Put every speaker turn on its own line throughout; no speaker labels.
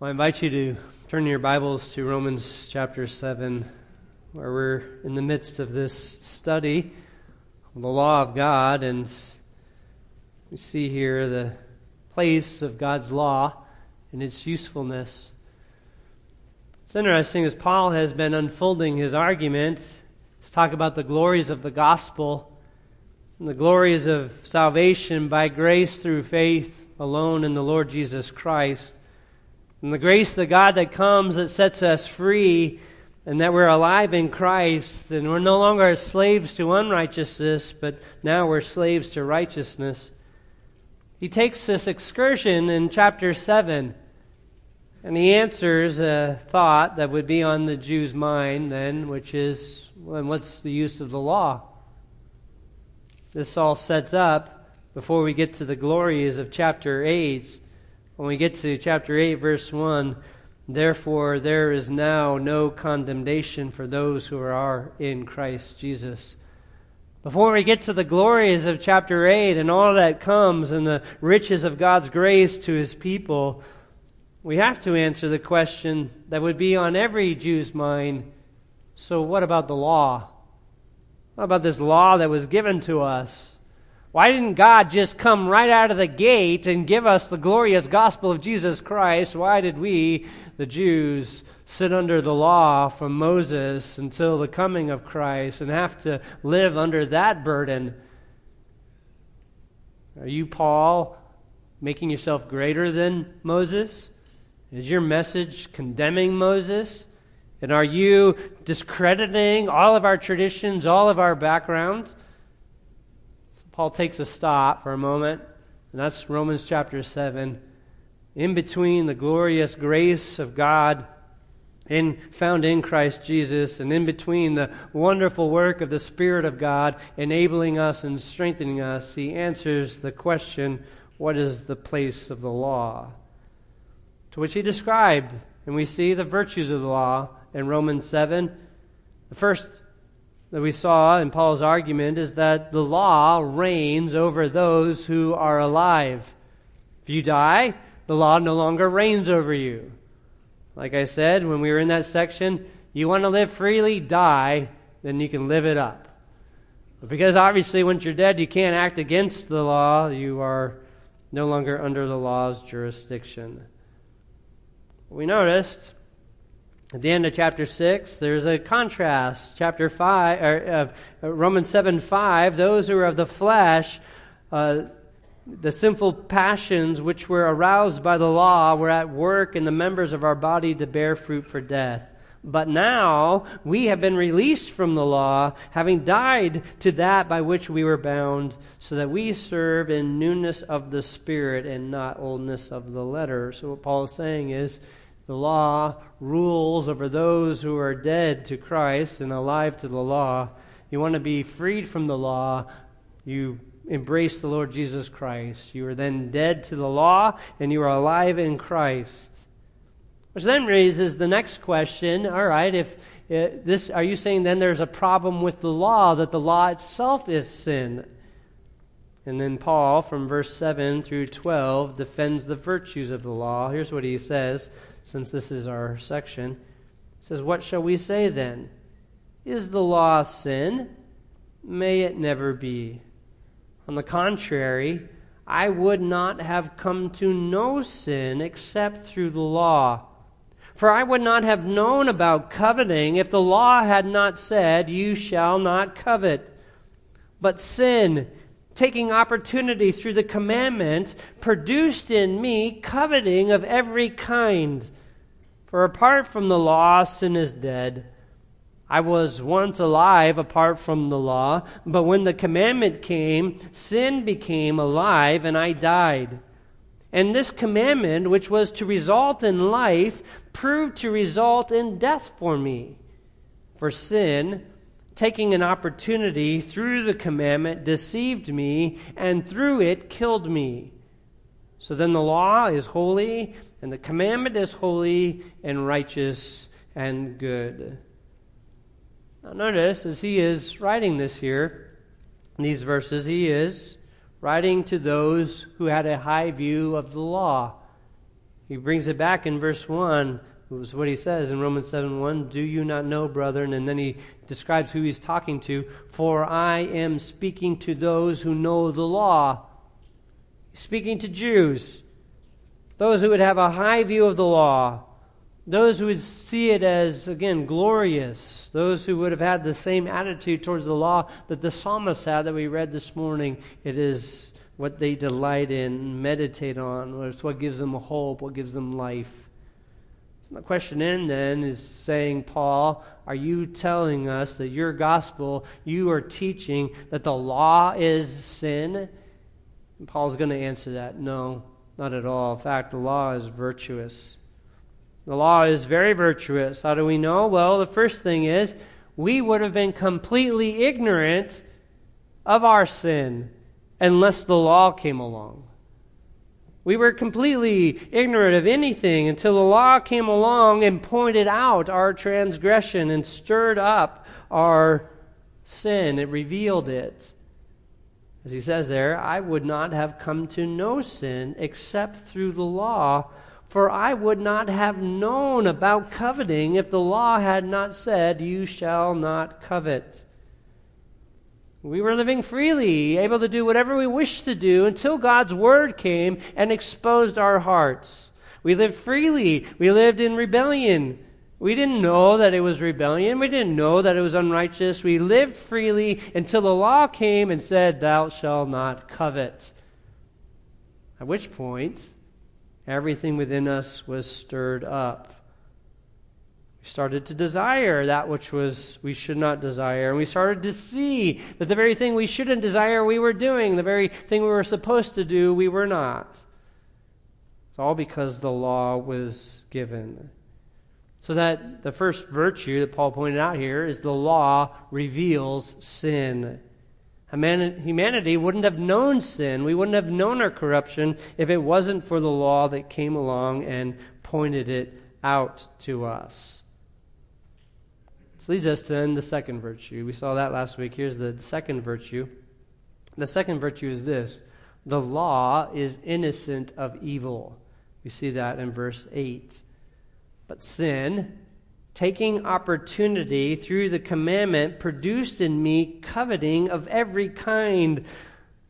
Well, I invite you to turn your Bibles to Romans chapter 7, where we're in the midst of this study of the law of God, and we see here the place of God's law and its usefulness. It's interesting as Paul has been unfolding his argument, he's talking about the glories of the gospel and the glories of salvation by grace through faith alone in the Lord Jesus Christ. And the grace of the God that comes that sets us free and that we're alive in Christ and we're no longer slaves to unrighteousness, but now we're slaves to righteousness. He takes this excursion in chapter 7 and he answers a thought that would be on the Jew's mind then, which is, well, what's the use of the law? This all sets up before we get to the glories of chapter 8 when we get to chapter 8, verse 1, therefore there is now no condemnation for those who are in Christ Jesus. Before we get to the glories of chapter 8 and all that comes and the riches of God's grace to his people, we have to answer the question that would be on every Jew's mind so, what about the law? What about this law that was given to us? Why didn't God just come right out of the gate and give us the glorious gospel of Jesus Christ? Why did we, the Jews, sit under the law from Moses until the coming of Christ and have to live under that burden? Are you, Paul, making yourself greater than Moses? Is your message condemning Moses? And are you discrediting all of our traditions, all of our backgrounds? Paul takes a stop for a moment, and that's Romans chapter 7. In between the glorious grace of God in, found in Christ Jesus, and in between the wonderful work of the Spirit of God enabling us and strengthening us, he answers the question what is the place of the law? To which he described, and we see the virtues of the law in Romans 7. The first that we saw in Paul's argument is that the law reigns over those who are alive. If you die, the law no longer reigns over you. Like I said when we were in that section, you want to live freely, die, then you can live it up. But because obviously once you're dead, you can't act against the law, you are no longer under the law's jurisdiction. We noticed at the end of chapter 6, there's a contrast. Chapter 5, or, uh, Romans 7 5, those who are of the flesh, uh, the sinful passions which were aroused by the law were at work in the members of our body to bear fruit for death. But now we have been released from the law, having died to that by which we were bound, so that we serve in newness of the Spirit and not oldness of the letter. So, what Paul is saying is the law rules over those who are dead to Christ and alive to the law. You want to be freed from the law, you embrace the Lord Jesus Christ. You are then dead to the law and you are alive in Christ. Which then raises the next question all right, if uh, this, are you saying then there's a problem with the law, that the law itself is sin? And then Paul, from verse 7 through 12, defends the virtues of the law. Here's what he says since this is our section. It says, What shall we say then? Is the law sin? May it never be. On the contrary, I would not have come to know sin except through the law. For I would not have known about coveting if the law had not said, You shall not covet. But sin, taking opportunity through the commandment, produced in me coveting of every kind. For apart from the law, sin is dead. I was once alive apart from the law, but when the commandment came, sin became alive and I died. And this commandment, which was to result in life, proved to result in death for me. For sin, taking an opportunity through the commandment, deceived me, and through it killed me. So then the law is holy, and the commandment is holy and righteous and good. Now, notice as he is writing this here, in these verses, he is writing to those who had a high view of the law. he brings it back in verse 1. It was what he says in Romans 7 1. Do you not know, brethren? And then he describes who he's talking to. For I am speaking to those who know the law. speaking to Jews, those who would have a high view of the law, those who would see it as, again, glorious, those who would have had the same attitude towards the law that the psalmist had that we read this morning. It is what they delight in, meditate on. It's what gives them hope, what gives them life. The question in then is saying, Paul, are you telling us that your gospel, you are teaching that the law is sin? And Paul's going to answer that no, not at all. In fact, the law is virtuous. The law is very virtuous. How do we know? Well, the first thing is we would have been completely ignorant of our sin unless the law came along. We were completely ignorant of anything until the law came along and pointed out our transgression and stirred up our sin. It revealed it. As he says there, I would not have come to know sin except through the law, for I would not have known about coveting if the law had not said, You shall not covet. We were living freely, able to do whatever we wished to do until God's word came and exposed our hearts. We lived freely. We lived in rebellion. We didn't know that it was rebellion. We didn't know that it was unrighteous. We lived freely until the law came and said, Thou shalt not covet. At which point, everything within us was stirred up started to desire that which was we should not desire. And we started to see that the very thing we shouldn't desire we were doing. The very thing we were supposed to do we were not. It's all because the law was given. So that the first virtue that paul pointed out here is the law reveals sin. Humanity wouldn't have known sin. We wouldn't have known our corruption if it wasn't for the law that came along and pointed it out to us leads us to then the second virtue. We saw that last week. Here's the second virtue. The second virtue is this the law is innocent of evil. We see that in verse 8. But sin, taking opportunity through the commandment, produced in me coveting of every kind.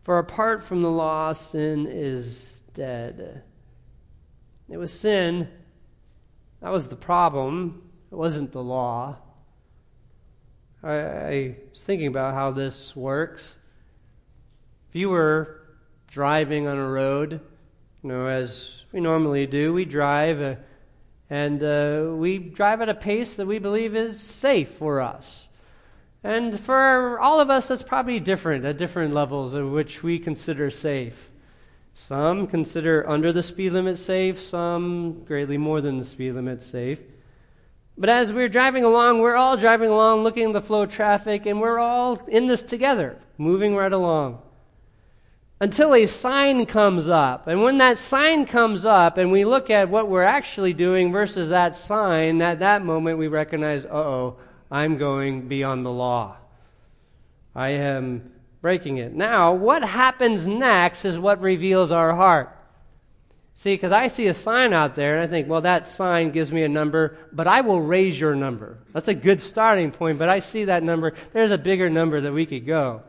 For apart from the law, sin is dead. It was sin. That was the problem. It wasn't the law. I, I was thinking about how this works. If you were driving on a road, you know, as we normally do, we drive uh, and uh, we drive at a pace that we believe is safe for us. And for all of us, that's probably different at different levels of which we consider safe. Some consider under the speed limit safe, some greatly more than the speed limit safe. But as we're driving along, we're all driving along, looking at the flow of traffic, and we're all in this together, moving right along. Until a sign comes up. And when that sign comes up and we look at what we're actually doing versus that sign, at that moment we recognize, uh oh, I'm going beyond the law. I am breaking it. Now, what happens next is what reveals our heart. See, because I see a sign out there and I think, well, that sign gives me a number, but I will raise your number. That's a good starting point, but I see that number. There's a bigger number that we could go.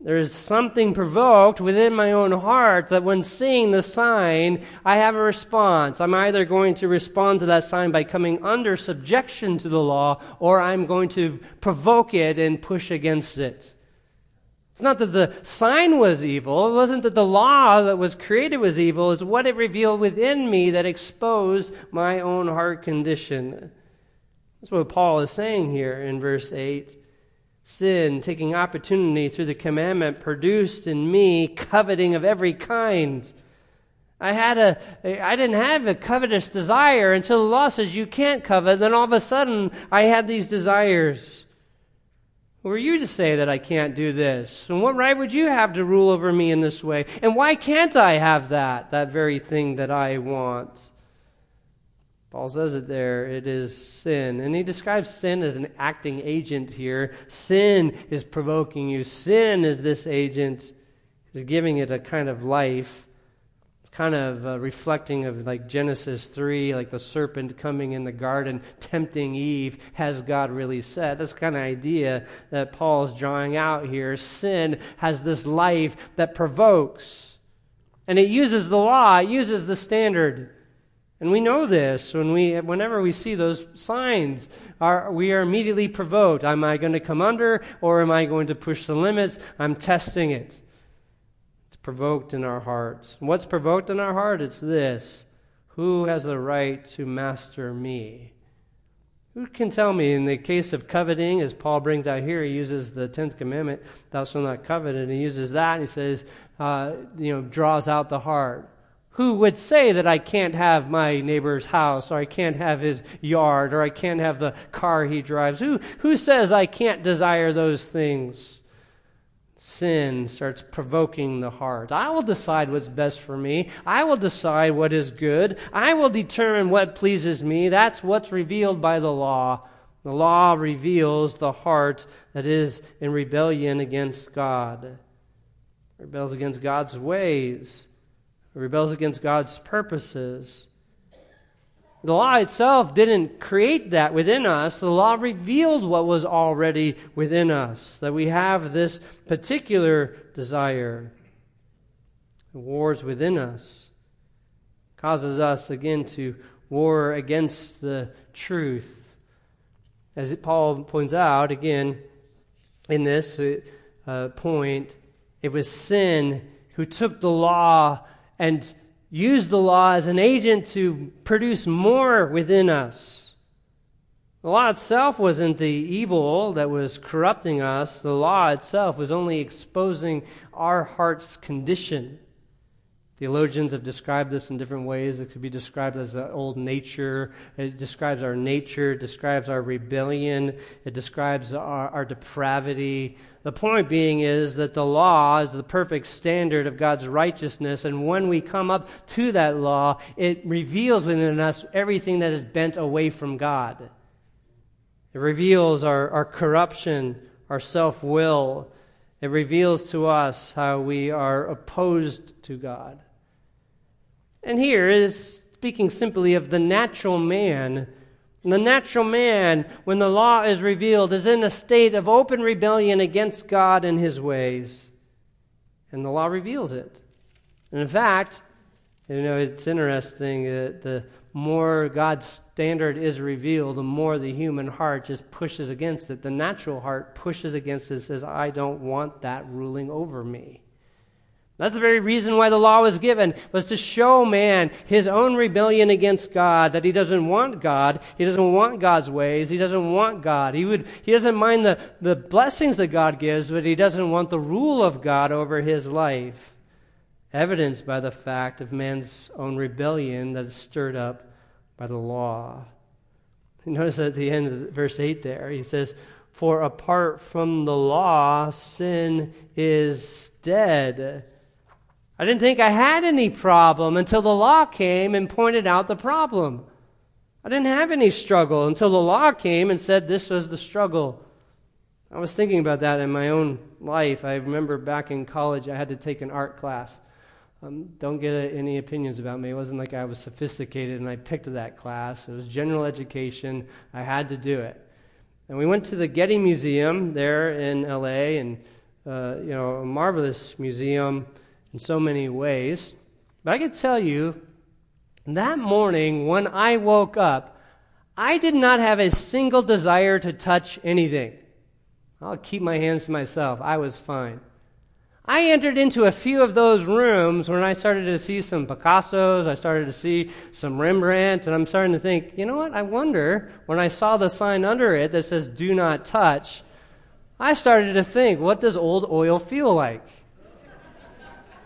There's something provoked within my own heart that when seeing the sign, I have a response. I'm either going to respond to that sign by coming under subjection to the law, or I'm going to provoke it and push against it. It's not that the sign was evil. It wasn't that the law that was created was evil. It's what it revealed within me that exposed my own heart condition. That's what Paul is saying here in verse 8. Sin, taking opportunity through the commandment, produced in me coveting of every kind. I had a, I didn't have a covetous desire until the law says you can't covet. Then all of a sudden, I had these desires. Who are you to say that I can't do this? And what right would you have to rule over me in this way? And why can't I have that, that very thing that I want? Paul says it there. It is sin. And he describes sin as an acting agent here. Sin is provoking you. Sin is this agent, is giving it a kind of life. Kind of uh, reflecting of like Genesis 3, like the serpent coming in the garden, tempting Eve. Has God really said? That's kind of idea that Paul's drawing out here. Sin has this life that provokes, and it uses the law, it uses the standard. And we know this when we, whenever we see those signs, are, we are immediately provoked. Am I going to come under or am I going to push the limits? I'm testing it provoked in our hearts. What's provoked in our heart? It's this Who has the right to master me? Who can tell me in the case of coveting, as Paul brings out here, he uses the 10th commandment, thou shalt not covet, and he uses that, and he says, uh, you know, draws out the heart. Who would say that I can't have my neighbor's house, or I can't have his yard, or I can't have the car he drives? Who, who says I can't desire those things? Sin starts provoking the heart. I will decide what's best for me. I will decide what is good. I will determine what pleases me. That's what's revealed by the law. The law reveals the heart that is in rebellion against God. It rebels against God's ways. It rebels against God's purposes. The law itself didn't create that within us. The law revealed what was already within us, that we have this particular desire. The wars within us, causes us again to war against the truth. As Paul points out again in this uh, point, it was sin who took the law and use the law as an agent to produce more within us. The law itself wasn't the evil that was corrupting us, the law itself was only exposing our heart's condition. Theologians have described this in different ways. It could be described as old nature. It describes our nature. It describes our rebellion. It describes our, our depravity. The point being is that the law is the perfect standard of God's righteousness. And when we come up to that law, it reveals within us everything that is bent away from God. It reveals our, our corruption, our self will. It reveals to us how we are opposed to God. And here is speaking simply of the natural man. And the natural man, when the law is revealed, is in a state of open rebellion against God and his ways. And the law reveals it. And in fact, you know, it's interesting that the more God's standard is revealed, the more the human heart just pushes against it. The natural heart pushes against it, says, I don't want that ruling over me. That's the very reason why the law was given, was to show man his own rebellion against God, that he doesn't want God, he doesn't want God's ways, he doesn't want God. He, would, he doesn't mind the, the blessings that God gives, but he doesn't want the rule of God over his life. Evidenced by the fact of man's own rebellion that is stirred up by the law. Notice at the end of verse 8 there, he says, For apart from the law, sin is dead. I didn't think I had any problem until the law came and pointed out the problem. I didn't have any struggle until the law came and said this was the struggle. I was thinking about that in my own life. I remember back in college, I had to take an art class. Um, don't get any opinions about me. It wasn't like I was sophisticated and I picked that class. It was general education. I had to do it. And we went to the Getty Museum there in LA, and uh, you know, a marvelous museum in so many ways. But I can tell you, that morning when I woke up, I did not have a single desire to touch anything. I'll keep my hands to myself. I was fine. I entered into a few of those rooms when I started to see some Picassos, I started to see some Rembrandt, and I'm starting to think, you know what? I wonder, when I saw the sign under it that says, do not touch, I started to think, what does old oil feel like?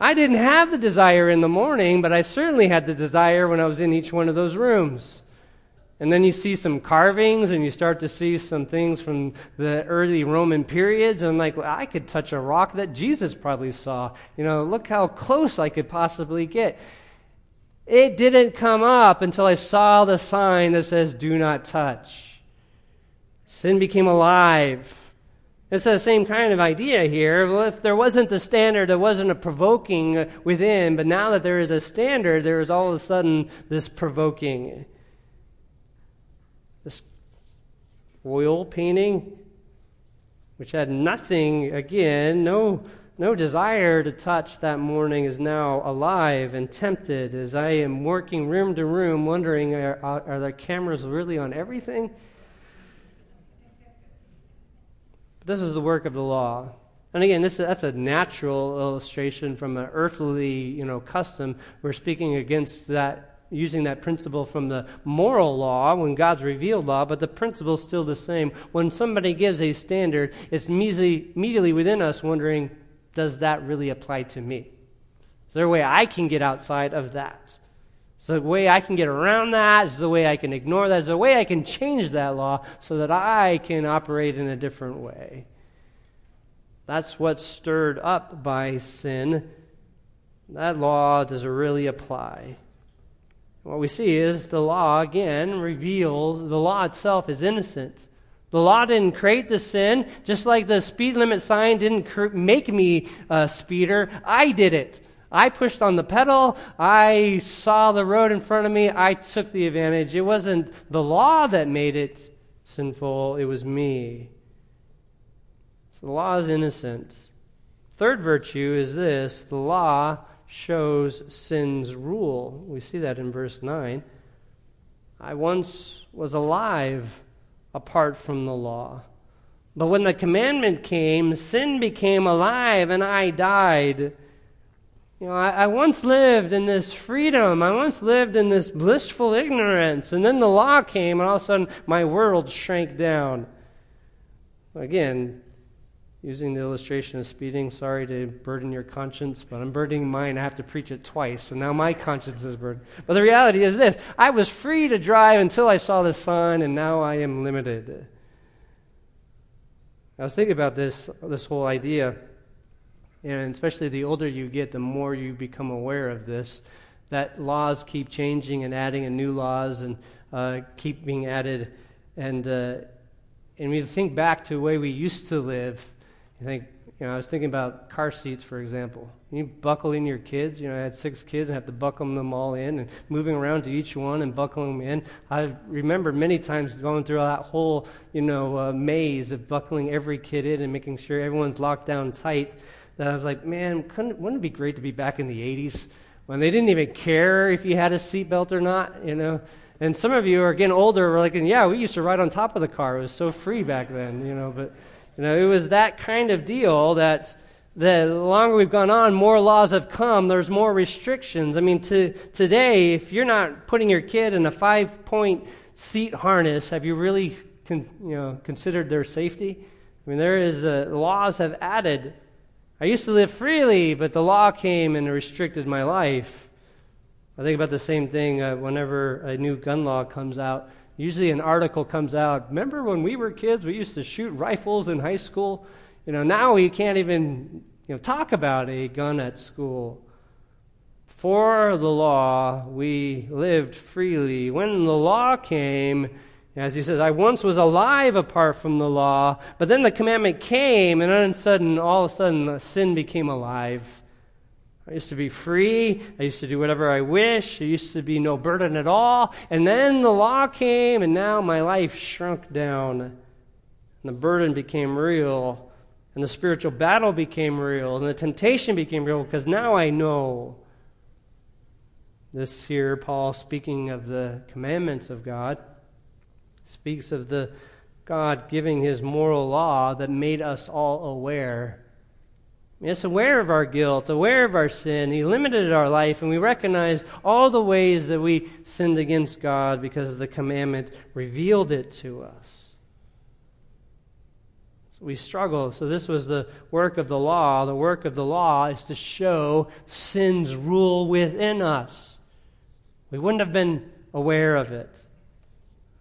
I didn't have the desire in the morning, but I certainly had the desire when I was in each one of those rooms. And then you see some carvings and you start to see some things from the early Roman periods. And I'm like, well, I could touch a rock that Jesus probably saw. You know, look how close I could possibly get. It didn't come up until I saw the sign that says, do not touch. Sin became alive It's the same kind of idea here. Well, if there wasn't the standard, there wasn't a provoking within, but now that there is a standard, there is all of a sudden this provoking. This oil painting, which had nothing, again, no, no desire to touch that morning, is now alive and tempted as I am working room to room, wondering are, are there cameras really on everything? This is the work of the law. And again, this, that's a natural illustration from an earthly you know, custom. We're speaking against that, using that principle from the moral law when God's revealed law, but the principle is still the same. When somebody gives a standard, it's immediately, immediately within us wondering, does that really apply to me? Is there a way I can get outside of that? Is there a way I can get around that? Is there a way I can ignore that? Is there a way I can change that law so that I can operate in a different way? That's what's stirred up by sin. That law doesn't really apply. What we see is the law, again, reveals the law itself is innocent. The law didn't create the sin, just like the speed limit sign didn't make me a speeder. I did it. I pushed on the pedal. I saw the road in front of me. I took the advantage. It wasn't the law that made it sinful, it was me. So the law is innocent. Third virtue is this the law shows sin's rule. We see that in verse 9. I once was alive apart from the law. But when the commandment came, sin became alive and I died. You know, I, I, once lived in this freedom. I once lived in this blissful ignorance. And then the law came, and all of a sudden my world shrank down. Again, using the illustration of speeding, sorry to burden your conscience, but I'm burdening mine. I have to preach it twice, and now my conscience is burdened. But the reality is this I was free to drive until I saw the sign, and now I am limited. I was thinking about this, this whole idea and especially the older you get, the more you become aware of this. That laws keep changing and adding, and new laws and uh, keep being added. And uh, and we think back to the way we used to live. You think, you know, I was thinking about car seats, for example. You buckle in your kids. You know, I had six kids and have to buckle them all in and moving around to each one and buckling them in. I remember many times going through that whole, you know, uh, maze of buckling every kid in and making sure everyone's locked down tight that I was like, man, wouldn't it be great to be back in the 80s when they didn't even care if you had a seatbelt or not, you know? And some of you are getting older, we're like, yeah, we used to ride on top of the car. It was so free back then, you know, but, you know, it was that kind of deal that the longer we've gone on, more laws have come. There's more restrictions. I mean, to, today, if you're not putting your kid in a five point seat harness, have you really con, you know, considered their safety? I mean, there is laws have added I used to live freely, but the law came and restricted my life. I think about the same thing uh, whenever a new gun law comes out. Usually, an article comes out. Remember when we were kids, we used to shoot rifles in high school? You know, now we can't even you know, talk about a gun at school. For the law, we lived freely. When the law came, as he says, I once was alive apart from the law, but then the commandment came, and then sudden, all of a sudden, sin became alive. I used to be free. I used to do whatever I wish. I used to be no burden at all. And then the law came, and now my life shrunk down. And the burden became real. And the spiritual battle became real. And the temptation became real because now I know. This here, Paul speaking of the commandments of God speaks of the God giving his moral law that made us all aware. Yes, aware of our guilt, aware of our sin. He limited our life, and we recognize all the ways that we sinned against God because the commandment revealed it to us. So we struggle. So, this was the work of the law. The work of the law is to show sin's rule within us. We wouldn't have been aware of it.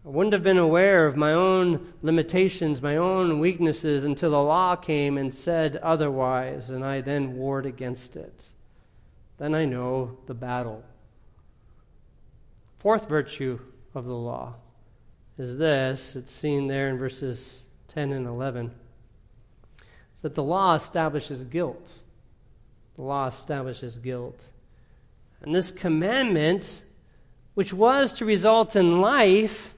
I wouldn't have been aware of my own limitations, my own weaknesses, until the law came and said otherwise, and I then warred against it. Then I know the battle. Fourth virtue of the law is this it's seen there in verses 10 and 11. that the law establishes guilt. The law establishes guilt. And this commandment, which was to result in life,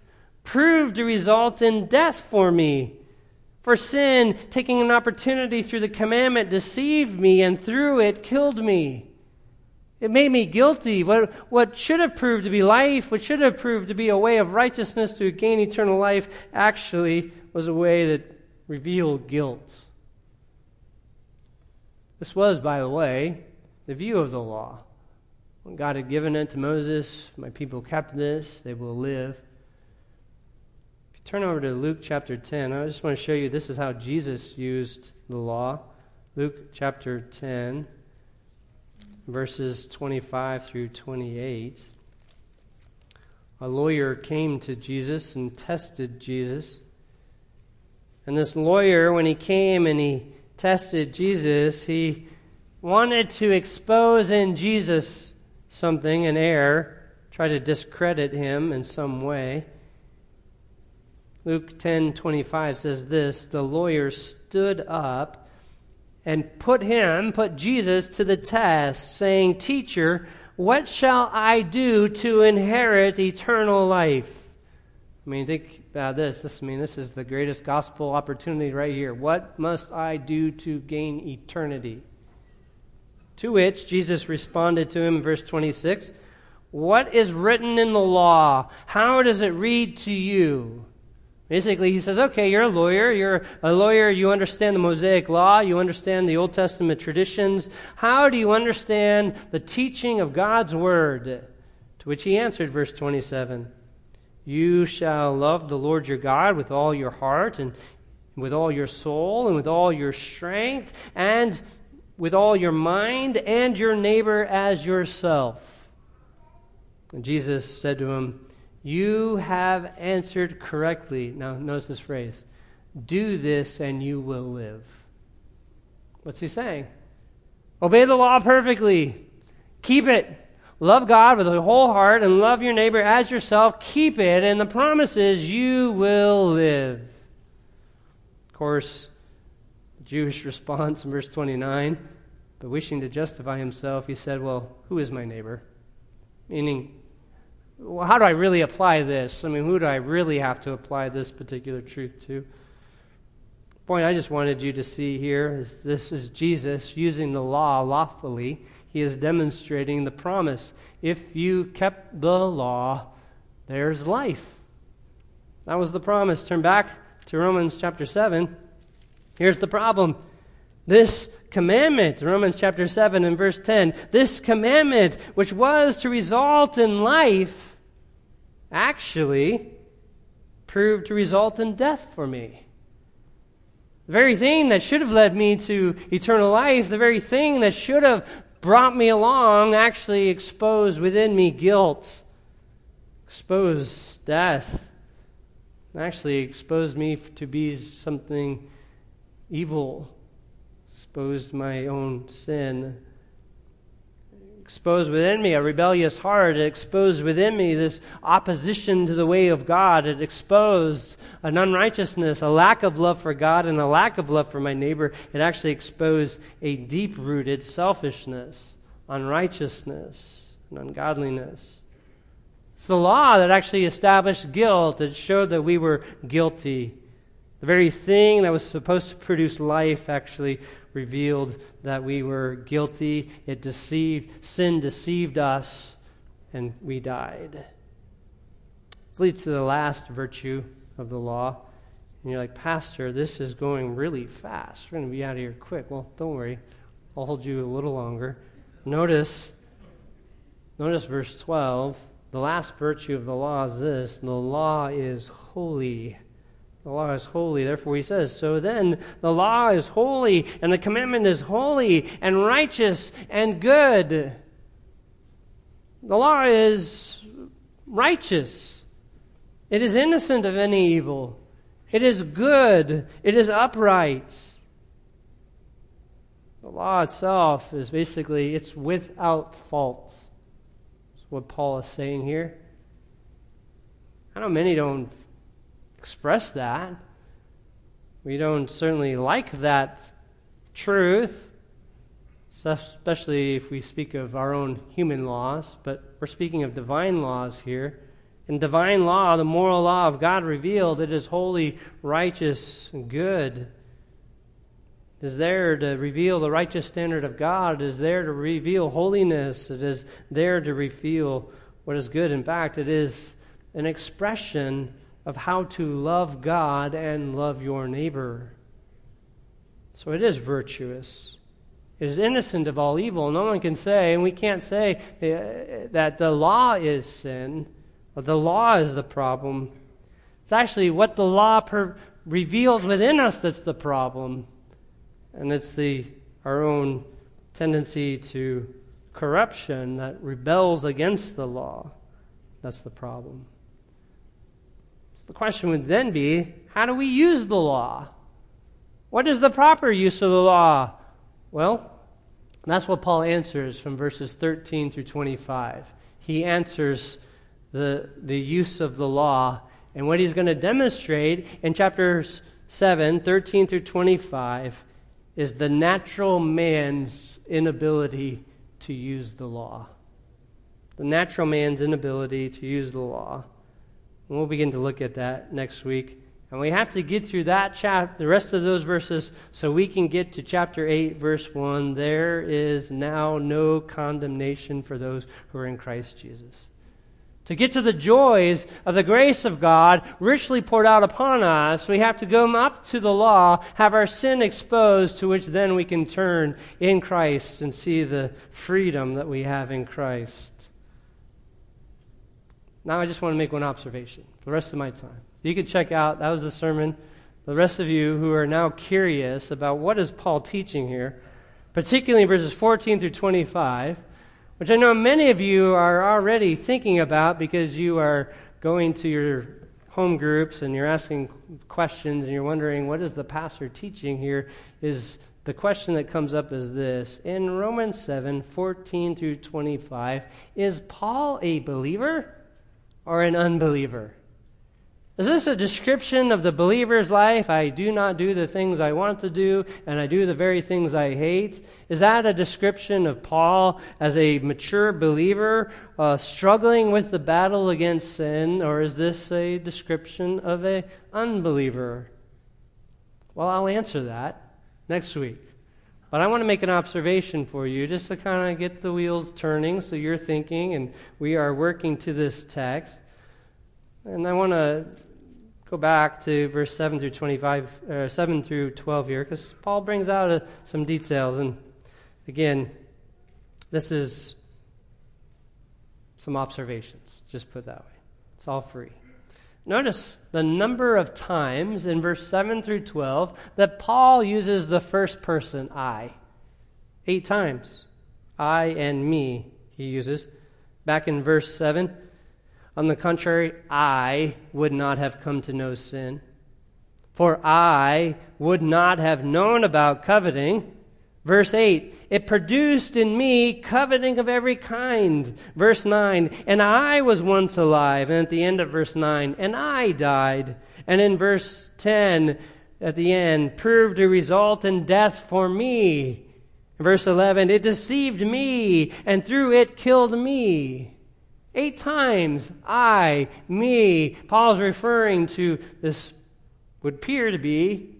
proved to result in death for me. For sin, taking an opportunity through the commandment, deceived me and through it killed me. It made me guilty. What, what should have proved to be life, what should have proved to be a way of righteousness to gain eternal life, actually was a way that revealed guilt. This was, by the way, the view of the law. When God had given it to Moses, my people kept this, they will live. Turn over to Luke chapter 10, I just want to show you this is how Jesus used the law. Luke chapter 10, verses 25 through 28. A lawyer came to Jesus and tested Jesus. And this lawyer, when he came and he tested Jesus, he wanted to expose in Jesus something, an error, try to discredit him in some way. Luke 10:25 says this, the lawyer stood up and put him, put Jesus to the test, saying, "Teacher, what shall I do to inherit eternal life?" I mean, think about this. This I mean, this is the greatest gospel opportunity right here. What must I do to gain eternity? To which Jesus responded to him in verse 26 What is written in the law? How does it read to you? Basically, he says, okay, you're a lawyer. You're a lawyer. You understand the Mosaic law. You understand the Old Testament traditions. How do you understand the teaching of God's word? To which he answered, verse 27 You shall love the Lord your God with all your heart and with all your soul and with all your strength and with all your mind and your neighbor as yourself. And Jesus said to him, You have answered correctly. Now, notice this phrase do this and you will live. What's he saying? Obey the law perfectly, keep it. Love God with your whole heart and love your neighbor as yourself. Keep it, and the promise is you will live. Of course, Jewish response in verse 29. But wishing to justify himself, he said, Well, who is my neighbor? Meaning, well, how do I really apply this? I mean, who do I really have to apply this particular truth to? point I just wanted you to see here is this is Jesus using the law lawfully. He is demonstrating the promise. If you kept the law, there's life. That was the promise. Turn back to Romans chapter 7. Here's the problem. This commandment, Romans chapter 7 and verse 10, this commandment, which was to result in life, actually proved to result in death for me. The very thing that should have led me to eternal life, the very thing that should have brought me along, actually exposed within me guilt, exposed death, actually exposed me to be something evil exposed my own sin, exposed within me a rebellious heart. It exposed within me this opposition to the way of God. It exposed an unrighteousness, a lack of love for God, and a lack of love for my neighbor. It actually exposed a deep rooted selfishness, unrighteousness, and ungodliness. It's the law that actually established guilt. It showed that we were guilty. The very thing that was supposed to produce life actually revealed that we were guilty. It deceived, sin deceived us, and we died. This leads to the last virtue of the law. And you're like, Pastor, this is going really fast. We're going to be out of here quick. Well, don't worry. I'll hold you a little longer. Notice, notice verse 12. The last virtue of the law is this the law is holy. The law is holy. Therefore, he says, So then, the law is holy, and the commandment is holy, and righteous, and good. The law is righteous, it is innocent of any evil, it is good, it is upright. The law itself is basically, it's without fault. That's what Paul is saying here. I know many don't express that. We don't certainly like that truth, especially if we speak of our own human laws, but we're speaking of divine laws here. In divine law, the moral law of God revealed, it is holy, righteous, and good. It is there to reveal the righteous standard of God. It is there to reveal holiness. It is there to reveal what is good. In fact, it is an expression of how to love God and love your neighbor. So it is virtuous. It is innocent of all evil. No one can say, and we can't say uh, that the law is sin, the law is the problem. It's actually what the law per- reveals within us that's the problem. And it's the, our own tendency to corruption that rebels against the law. That's the problem. The question would then be how do we use the law? What is the proper use of the law? Well, that's what Paul answers from verses 13 through 25. He answers the, the use of the law. And what he's going to demonstrate in chapters 7, 13 through 25, is the natural man's inability to use the law. The natural man's inability to use the law. And we'll begin to look at that next week. And we have to get through that chapter, the rest of those verses, so we can get to chapter 8, verse 1. There is now no condemnation for those who are in Christ Jesus to get to the joys of the grace of God richly poured out upon us, we have to go up to the law, have our sin exposed, to which then we can turn in Christ and see the freedom that we have in Christ. Now, I just want to make one observation for the rest of my time. You can check out, that was the sermon. The rest of you who are now curious about what is Paul teaching here, particularly in verses 14 through 25, which I know many of you are already thinking about because you are going to your home groups and you're asking questions and you're wondering what is the pastor teaching here is the question that comes up is this in romans 7 14 through 25 is paul a believer or an unbeliever is this a description of the believer's life? I do not do the things I want to do, and I do the very things I hate. Is that a description of Paul as a mature believer uh, struggling with the battle against sin, or is this a description of an unbeliever? Well, I'll answer that next week. But I want to make an observation for you just to kind of get the wheels turning so you're thinking, and we are working to this text. And I want to go back to verse 7 through 25, uh, 7 through 12 here, because Paul brings out uh, some details. And again, this is some observations, just put that way. It's all free. Notice the number of times in verse 7 through 12 that Paul uses the first person, I. Eight times. I and me, he uses. Back in verse 7, on the contrary, I would not have come to know sin. For I would not have known about coveting. Verse 8, it produced in me coveting of every kind. Verse 9, and I was once alive. And at the end of verse 9, and I died. And in verse 10, at the end, proved to result in death for me. Verse 11, it deceived me, and through it killed me. Eight times, I, me. Paul's referring to this would appear to be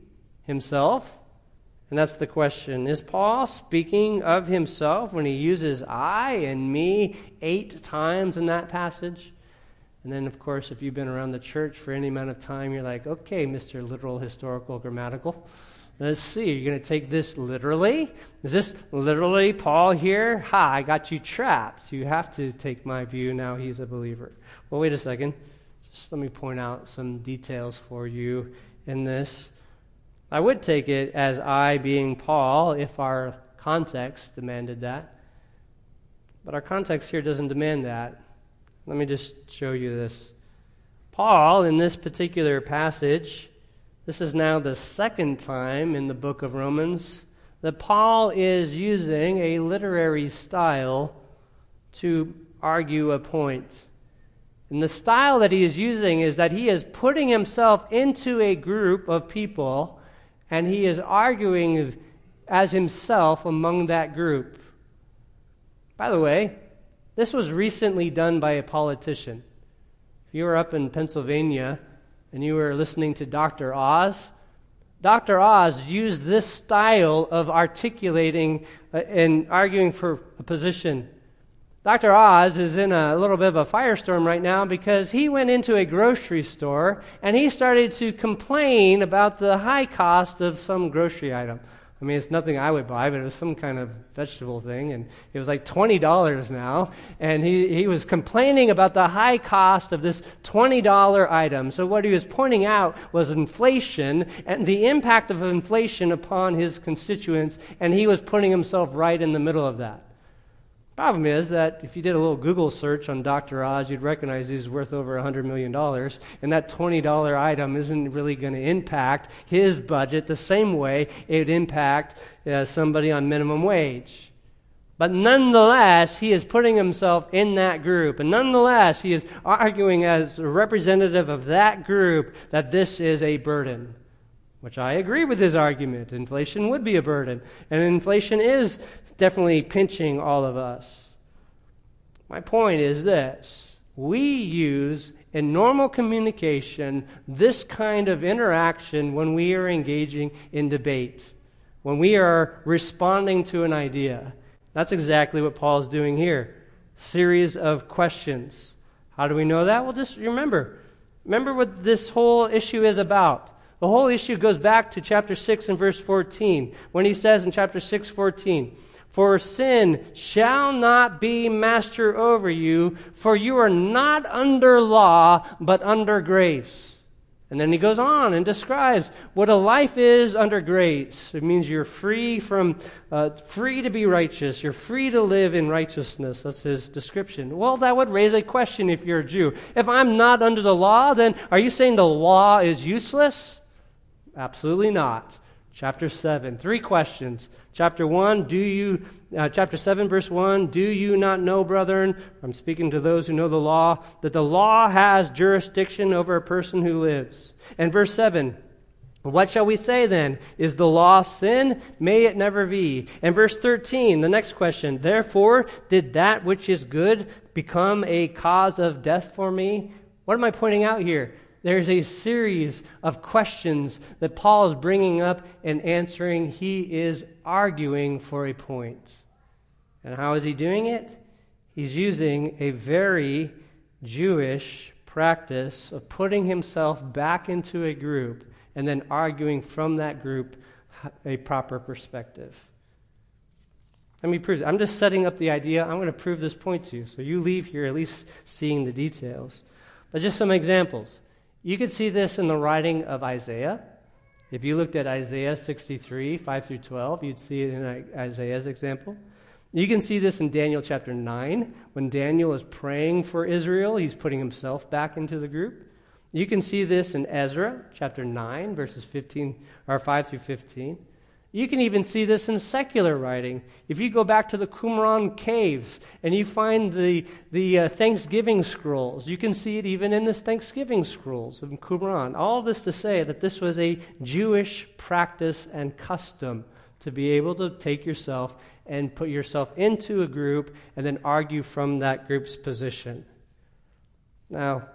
himself. And that's the question. Is Paul speaking of himself when he uses I and me eight times in that passage? And then, of course, if you've been around the church for any amount of time, you're like, okay, Mr. Literal, Historical, Grammatical. Let's see, you're going to take this literally? Is this literally Paul here? Ha, I got you trapped. You have to take my view now he's a believer. Well, wait a second. Just let me point out some details for you in this. I would take it as I being Paul if our context demanded that. But our context here doesn't demand that. Let me just show you this. Paul, in this particular passage, this is now the second time in the book of Romans that Paul is using a literary style to argue a point. And the style that he is using is that he is putting himself into a group of people and he is arguing as himself among that group. By the way, this was recently done by a politician. If you were up in Pennsylvania and you were listening to Dr. Oz, Dr. Oz used this style of articulating uh, and arguing for a position. Dr. Oz is in a little bit of a firestorm right now because he went into a grocery store and he started to complain about the high cost of some grocery item. I mean, it's nothing I would buy, but it was some kind of vegetable thing, and it was like $20 now. And he, he was complaining about the high cost of this $20 item. So, what he was pointing out was inflation and the impact of inflation upon his constituents, and he was putting himself right in the middle of that. Problem is that if you did a little Google search on Dr. Oz, you'd recognize he's worth over $100 million, and that $20 item isn't really going to impact his budget the same way it would impact uh, somebody on minimum wage. But nonetheless, he is putting himself in that group. And nonetheless, he is arguing as a representative of that group that this is a burden. Which I agree with his argument. Inflation would be a burden. And inflation is definitely pinching all of us. My point is this we use in normal communication this kind of interaction when we are engaging in debate, when we are responding to an idea. That's exactly what Paul is doing here. Series of questions. How do we know that? Well, just remember. Remember what this whole issue is about. The whole issue goes back to chapter 6 and verse 14, when he says in chapter 6, 14, for sin shall not be master over you, for you are not under law, but under grace. And then he goes on and describes what a life is under grace. It means you're free from, uh, free to be righteous. You're free to live in righteousness. That's his description. Well, that would raise a question if you're a Jew. If I'm not under the law, then are you saying the law is useless? Absolutely not. Chapter 7. Three questions. Chapter 1, do you, uh, chapter 7, verse 1, do you not know, brethren? I'm speaking to those who know the law, that the law has jurisdiction over a person who lives. And verse 7, what shall we say then? Is the law sin? May it never be. And verse 13, the next question, therefore, did that which is good become a cause of death for me? What am I pointing out here? There's a series of questions that Paul is bringing up and answering. He is arguing for a point. And how is he doing it? He's using a very Jewish practice of putting himself back into a group and then arguing from that group a proper perspective. Let me prove it. I'm just setting up the idea. I'm going to prove this point to you. So you leave here at least seeing the details. But just some examples. You could see this in the writing of Isaiah. If you looked at Isaiah 63, 5 through 12, you'd see it in Isaiah's example. You can see this in Daniel chapter 9. When Daniel is praying for Israel, he's putting himself back into the group. You can see this in Ezra chapter 9, verses 15 or 5 through 15. You can even see this in secular writing. If you go back to the Qumran caves and you find the, the uh, Thanksgiving scrolls, you can see it even in the Thanksgiving scrolls of Qumran. All this to say that this was a Jewish practice and custom to be able to take yourself and put yourself into a group and then argue from that group's position. Now,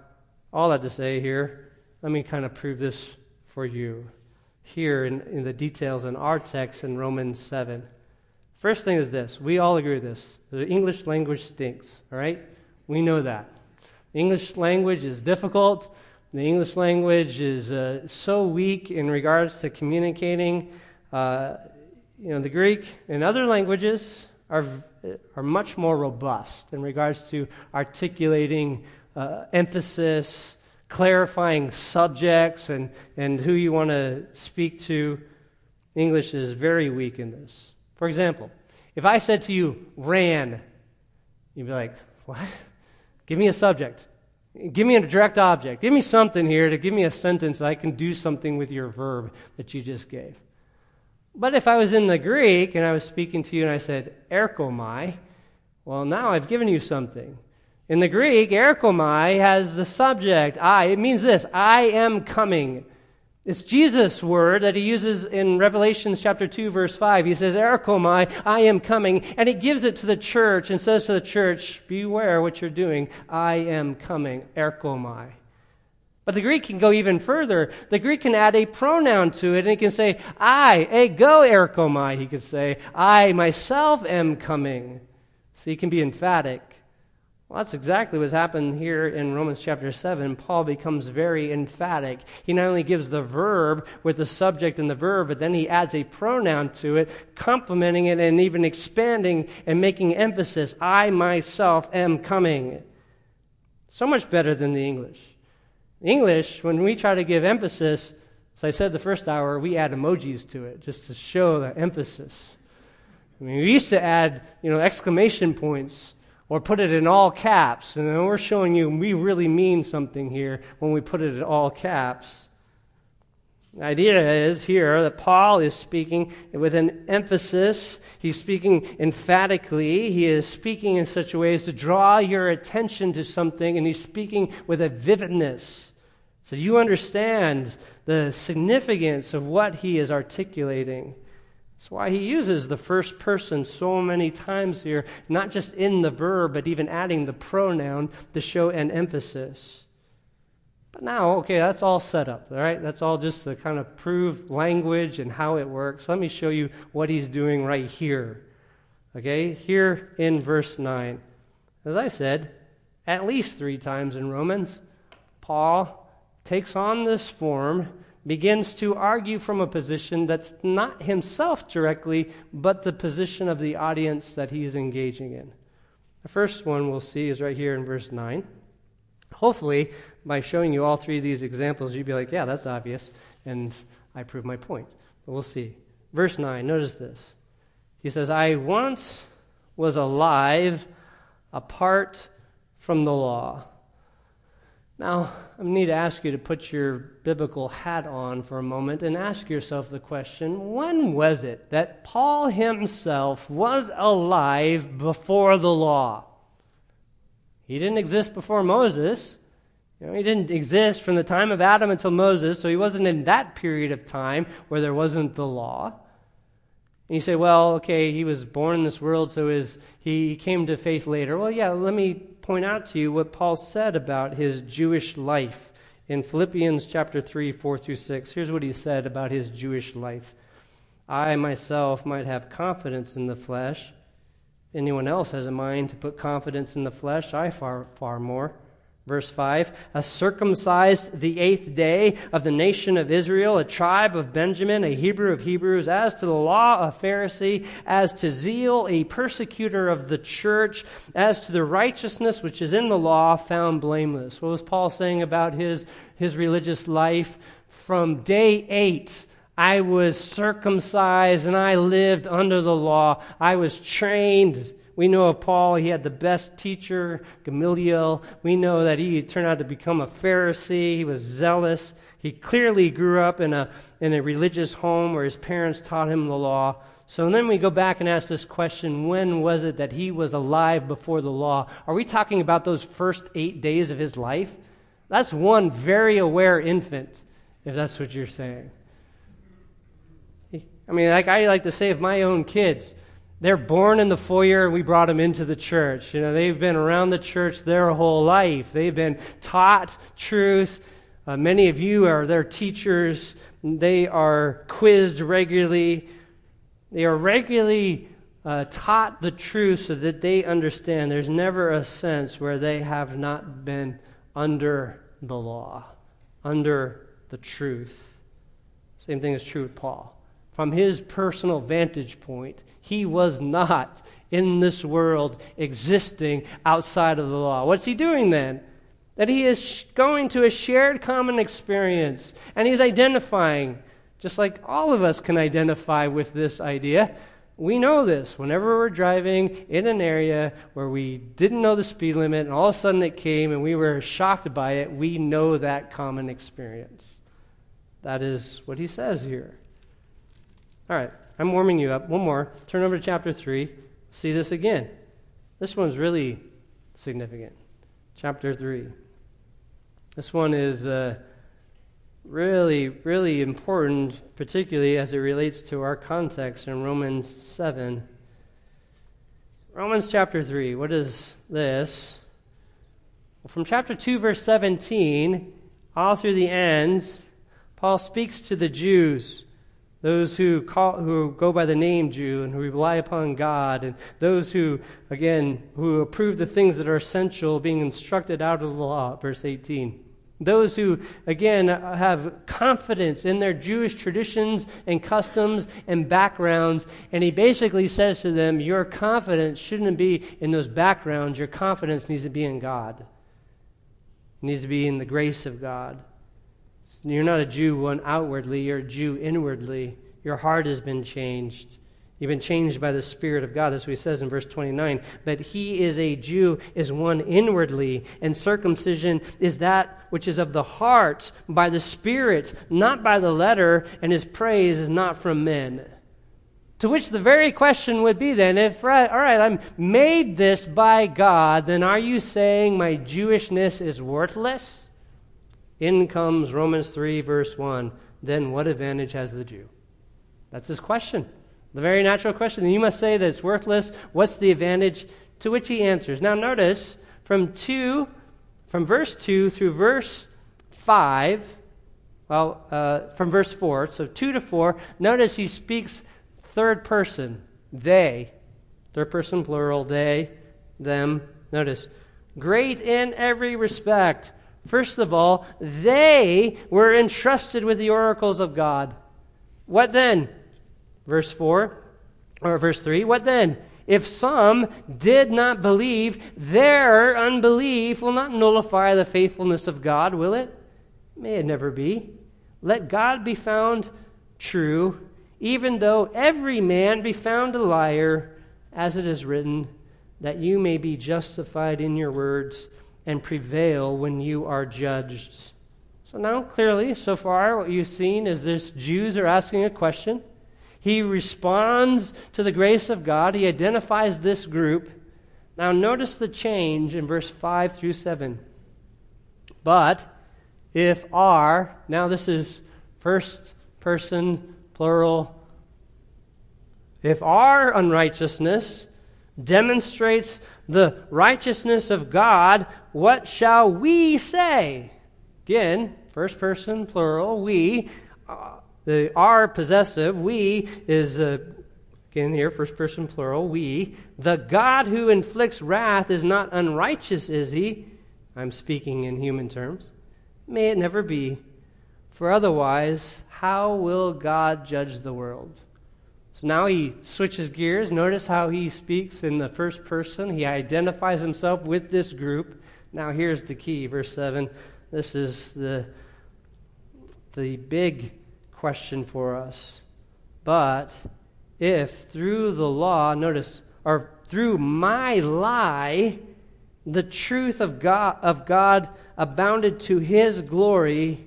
all that to say here, let me kind of prove this for you here in, in the details in our text in Romans 7. First thing is this we all agree with this. The English language stinks, all right? We know that. The English language is difficult. The English language is uh, so weak in regards to communicating. Uh, you know, the Greek and other languages are, are much more robust in regards to articulating uh, emphasis, clarifying subjects and, and who you want to speak to. English is very weak in this. For example, if I said to you, ran, you'd be like, what? Give me a subject. Give me a direct object. Give me something here to give me a sentence that I can do something with your verb that you just gave. But if I was in the Greek and I was speaking to you and I said, erchomai, well, now I've given you something. In the Greek, erchomai has the subject, I. It means this I am coming. It's Jesus' word that he uses in Revelation chapter 2, verse 5. He says, Erchomai, I am coming. And he gives it to the church and says to the church, Beware what you're doing. I am coming. Erchomai. But the Greek can go even further. The Greek can add a pronoun to it, and he can say, I, eh, ego erchomai, he could say, I myself am coming. So he can be emphatic. Well, that's exactly what's happened here in Romans chapter 7. Paul becomes very emphatic. He not only gives the verb with the subject and the verb, but then he adds a pronoun to it, complementing it and even expanding and making emphasis. I myself am coming. So much better than the English. English, when we try to give emphasis, as I said the first hour, we add emojis to it just to show the emphasis. I mean, we used to add, you know, exclamation points or put it in all caps. And we're showing you we really mean something here when we put it in all caps. The idea is here that Paul is speaking with an emphasis. He's speaking emphatically. He is speaking in such a way as to draw your attention to something, and he's speaking with a vividness. So you understand the significance of what he is articulating. That's why he uses the first person so many times here, not just in the verb, but even adding the pronoun to show an emphasis. But now, okay, that's all set up, all right? That's all just to kind of prove language and how it works. Let me show you what he's doing right here. Okay, here in verse 9. As I said, at least three times in Romans, Paul takes on this form, begins to argue from a position that's not himself directly, but the position of the audience that he is engaging in. The first one we'll see is right here in verse 9. Hopefully, by showing you all three of these examples, you'd be like, yeah, that's obvious, and I prove my point. But we'll see. Verse 9, notice this. He says, I once was alive apart from the law. Now, I need to ask you to put your biblical hat on for a moment and ask yourself the question when was it that Paul himself was alive before the law? He didn't exist before Moses. You know, he didn't exist from the time of Adam until Moses, so he wasn't in that period of time where there wasn't the law. And you say, well, okay, he was born in this world, so is, he came to faith later. Well, yeah, let me point out to you what Paul said about his Jewish life in Philippians chapter 3, 4 through 6. Here's what he said about his Jewish life I myself might have confidence in the flesh. If anyone else has a mind to put confidence in the flesh, I far, far more. Verse 5 A circumcised the eighth day of the nation of Israel, a tribe of Benjamin, a Hebrew of Hebrews, as to the law, a Pharisee, as to zeal, a persecutor of the church, as to the righteousness which is in the law, found blameless. What was Paul saying about his, his religious life? From day eight, I was circumcised and I lived under the law. I was trained we know of Paul, he had the best teacher, Gamaliel. We know that he turned out to become a Pharisee. He was zealous. He clearly grew up in a, in a religious home where his parents taught him the law. So then we go back and ask this question when was it that he was alive before the law? Are we talking about those first eight days of his life? That's one very aware infant, if that's what you're saying. I mean, like I like to say of my own kids, they're born in the foyer, and we brought them into the church. You know, they've been around the church their whole life. They've been taught truth. Uh, many of you are their teachers. They are quizzed regularly. They are regularly uh, taught the truth so that they understand. There's never a sense where they have not been under the law, under the truth. Same thing is true with Paul. From his personal vantage point, he was not in this world existing outside of the law. What's he doing then? That he is going to a shared common experience and he's identifying, just like all of us can identify with this idea. We know this. Whenever we're driving in an area where we didn't know the speed limit and all of a sudden it came and we were shocked by it, we know that common experience. That is what he says here. All right. I'm warming you up. One more. Turn over to chapter 3. See this again. This one's really significant. Chapter 3. This one is uh, really, really important, particularly as it relates to our context in Romans 7. Romans chapter 3, what is this? Well, from chapter 2, verse 17, all through the end, Paul speaks to the Jews, those who, call, who go by the name Jew and who rely upon God, and those who, again, who approve the things that are essential, being instructed out of the law, verse 18. Those who, again, have confidence in their Jewish traditions and customs and backgrounds. And he basically says to them, Your confidence shouldn't be in those backgrounds. Your confidence needs to be in God, it needs to be in the grace of God. You're not a Jew one outwardly, you're a Jew inwardly. Your heart has been changed. You've been changed by the Spirit of God. That's what he says in verse 29. But he is a Jew, is one inwardly, and circumcision is that which is of the heart by the Spirit, not by the letter, and his praise is not from men. To which the very question would be then if, all right, I'm made this by God, then are you saying my Jewishness is worthless? In comes Romans 3, verse 1. Then what advantage has the Jew? That's his question. The very natural question. And you must say that it's worthless. What's the advantage? To which he answers. Now notice from 2, from verse 2 through verse 5, well, uh, from verse 4, so 2 to 4, notice he speaks third person, they. Third person plural, they, them. Notice, great in every respect. First of all, they were entrusted with the oracles of God. What then? Verse 4, or verse 3, what then? If some did not believe, their unbelief will not nullify the faithfulness of God, will it? May it never be. Let God be found true, even though every man be found a liar, as it is written, that you may be justified in your words and prevail when you are judged. So now, clearly, so far, what you've seen is this Jews are asking a question. He responds to the grace of God. He identifies this group. Now, notice the change in verse 5 through 7. But if our, now this is first person, plural, if our unrighteousness demonstrates the righteousness of God, what shall we say? Again, first person, plural, we. Uh, the our possessive, we, is uh, again here, first person plural, we. The God who inflicts wrath is not unrighteous, is he? I'm speaking in human terms. May it never be. For otherwise, how will God judge the world? So now he switches gears. Notice how he speaks in the first person. He identifies himself with this group. Now here's the key, verse 7. This is the, the big question for us. But if through the law, notice, or through my lie, the truth of God, of God abounded to his glory,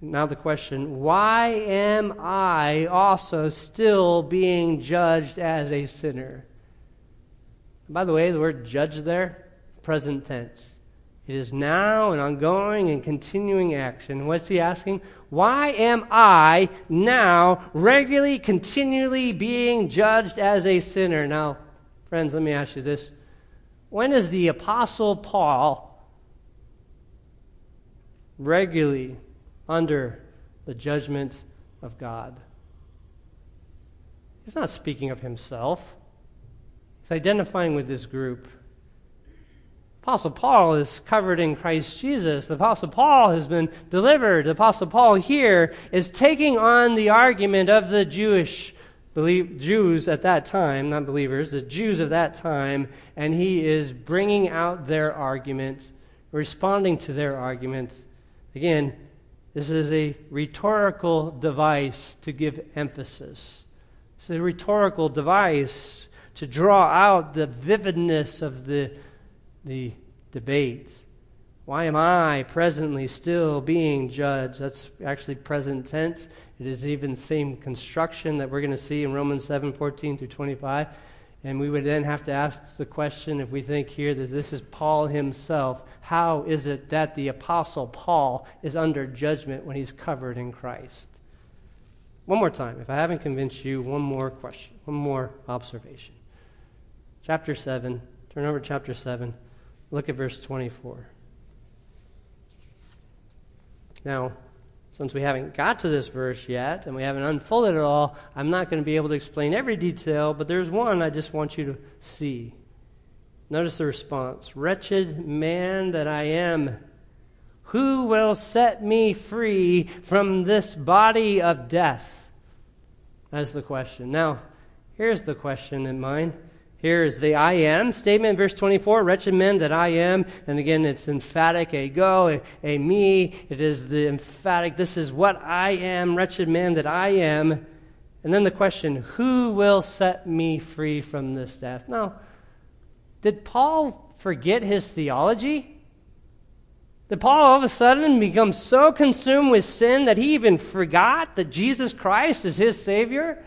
now the question, why am I also still being judged as a sinner? By the way, the word judge there, present tense. It is now an ongoing and continuing action. What's he asking? Why am I now regularly, continually being judged as a sinner? Now, friends, let me ask you this. When is the Apostle Paul regularly under the judgment of God? He's not speaking of himself, he's identifying with this group. Apostle Paul is covered in Christ Jesus. The Apostle Paul has been delivered. The Apostle Paul here is taking on the argument of the Jewish believe, Jews at that time, not believers, the Jews of that time, and he is bringing out their argument, responding to their argument. Again, this is a rhetorical device to give emphasis. It's a rhetorical device to draw out the vividness of the the debate. Why am I presently still being judged? That's actually present tense. It is even same construction that we're going to see in Romans 7 14 through 25. And we would then have to ask the question if we think here that this is Paul himself, how is it that the Apostle Paul is under judgment when he's covered in Christ? One more time, if I haven't convinced you, one more question, one more observation. Chapter 7, turn over to chapter 7, look at verse 24. Now, since we haven't got to this verse yet and we haven't unfolded it all, I'm not going to be able to explain every detail, but there's one I just want you to see. Notice the response Wretched man that I am, who will set me free from this body of death? That's the question. Now, here's the question in mind here is the I am statement, verse 24 wretched men that I am. And again, it's emphatic, a go, a, a me. It is the emphatic, this is what I am, wretched man that I am. And then the question, who will set me free from this death? Now, did Paul forget his theology? Did Paul all of a sudden become so consumed with sin that he even forgot that Jesus Christ is his Savior?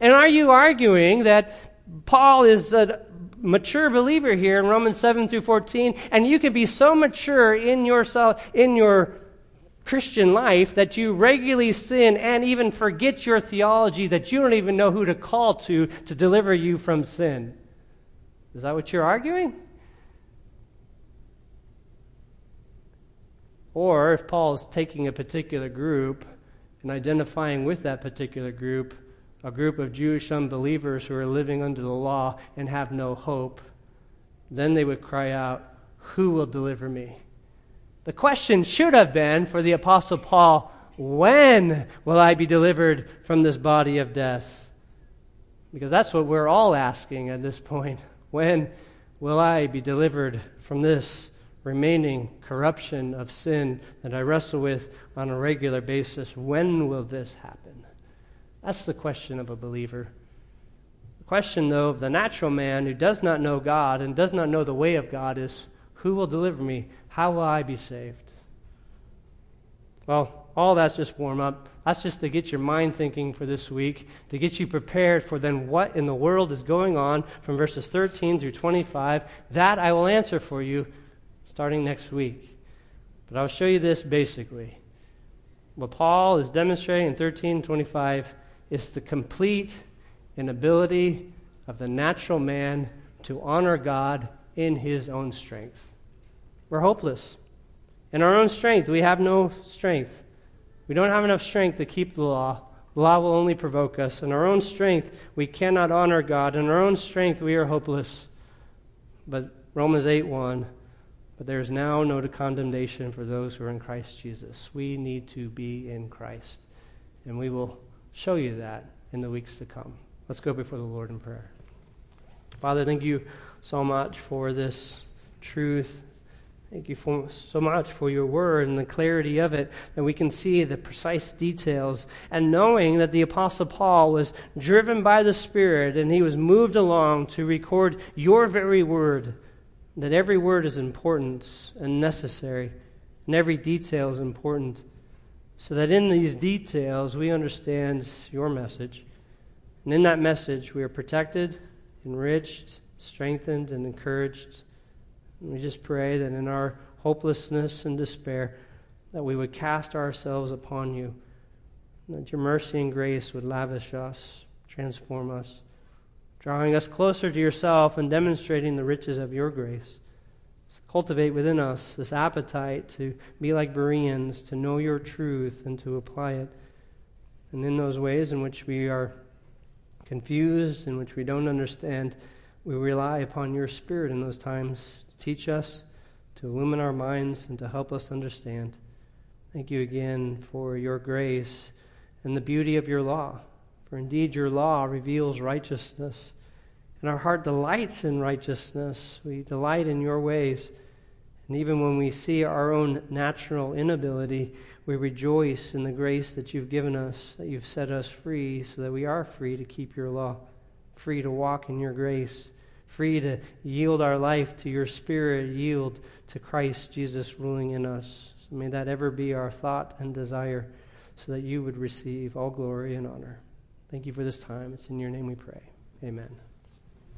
And are you arguing that Paul is a mature believer here in Romans 7 through 14, and you can be so mature in yourself, in your Christian life that you regularly sin and even forget your theology that you don't even know who to call to to deliver you from sin. Is that what you're arguing? Or if Paul is taking a particular group and identifying with that particular group, a group of Jewish unbelievers who are living under the law and have no hope, then they would cry out, Who will deliver me? The question should have been for the Apostle Paul, When will I be delivered from this body of death? Because that's what we're all asking at this point. When will I be delivered from this remaining corruption of sin that I wrestle with on a regular basis? When will this happen? That's the question of a believer. The question, though, of the natural man who does not know God and does not know the way of God is who will deliver me? How will I be saved? Well, all that's just warm up. That's just to get your mind thinking for this week, to get you prepared for then what in the world is going on from verses 13 through 25. That I will answer for you starting next week. But I'll show you this basically. What Paul is demonstrating in 13 25 is the complete inability of the natural man to honor God in his own strength. We're hopeless. In our own strength, we have no strength. We don't have enough strength to keep the law. The law will only provoke us. In our own strength, we cannot honor God. In our own strength, we are hopeless. But Romans 8 1 But there is now no condemnation for those who are in Christ Jesus. We need to be in Christ. And we will show you that in the weeks to come. Let's go before the Lord in prayer. Father, thank you so much for this truth. Thank you for, so much for your word and the clarity of it, that we can see the precise details. And knowing that the Apostle Paul was driven by the Spirit and he was moved along to record your very word, that every word is important and necessary, and every detail is important so that in these details we understand your message. And in that message, we are protected, enriched, strengthened, and encouraged. And we just pray that in our hopelessness and despair, that we would cast ourselves upon you, that your mercy and grace would lavish us, transform us, drawing us closer to yourself and demonstrating the riches of your grace cultivate within us this appetite to be like Bereans, to know your truth and to apply it. And in those ways in which we are confused, in which we don't understand, we rely upon your Spirit in those times to teach us, to illumine our minds, and to help us understand. Thank you again for your grace and the beauty of your law. For indeed, your law reveals righteousness and our heart delights in righteousness. We delight in your ways. And even when we see our own natural inability, we rejoice in the grace that you've given us, that you've set us free, so that we are free to keep your law, free to walk in your grace, free to yield our life to your Spirit, yield to Christ Jesus ruling in us. So may that ever be our thought and desire, so that you would receive all glory and honor. Thank you for this time. It's in your name we pray. Amen.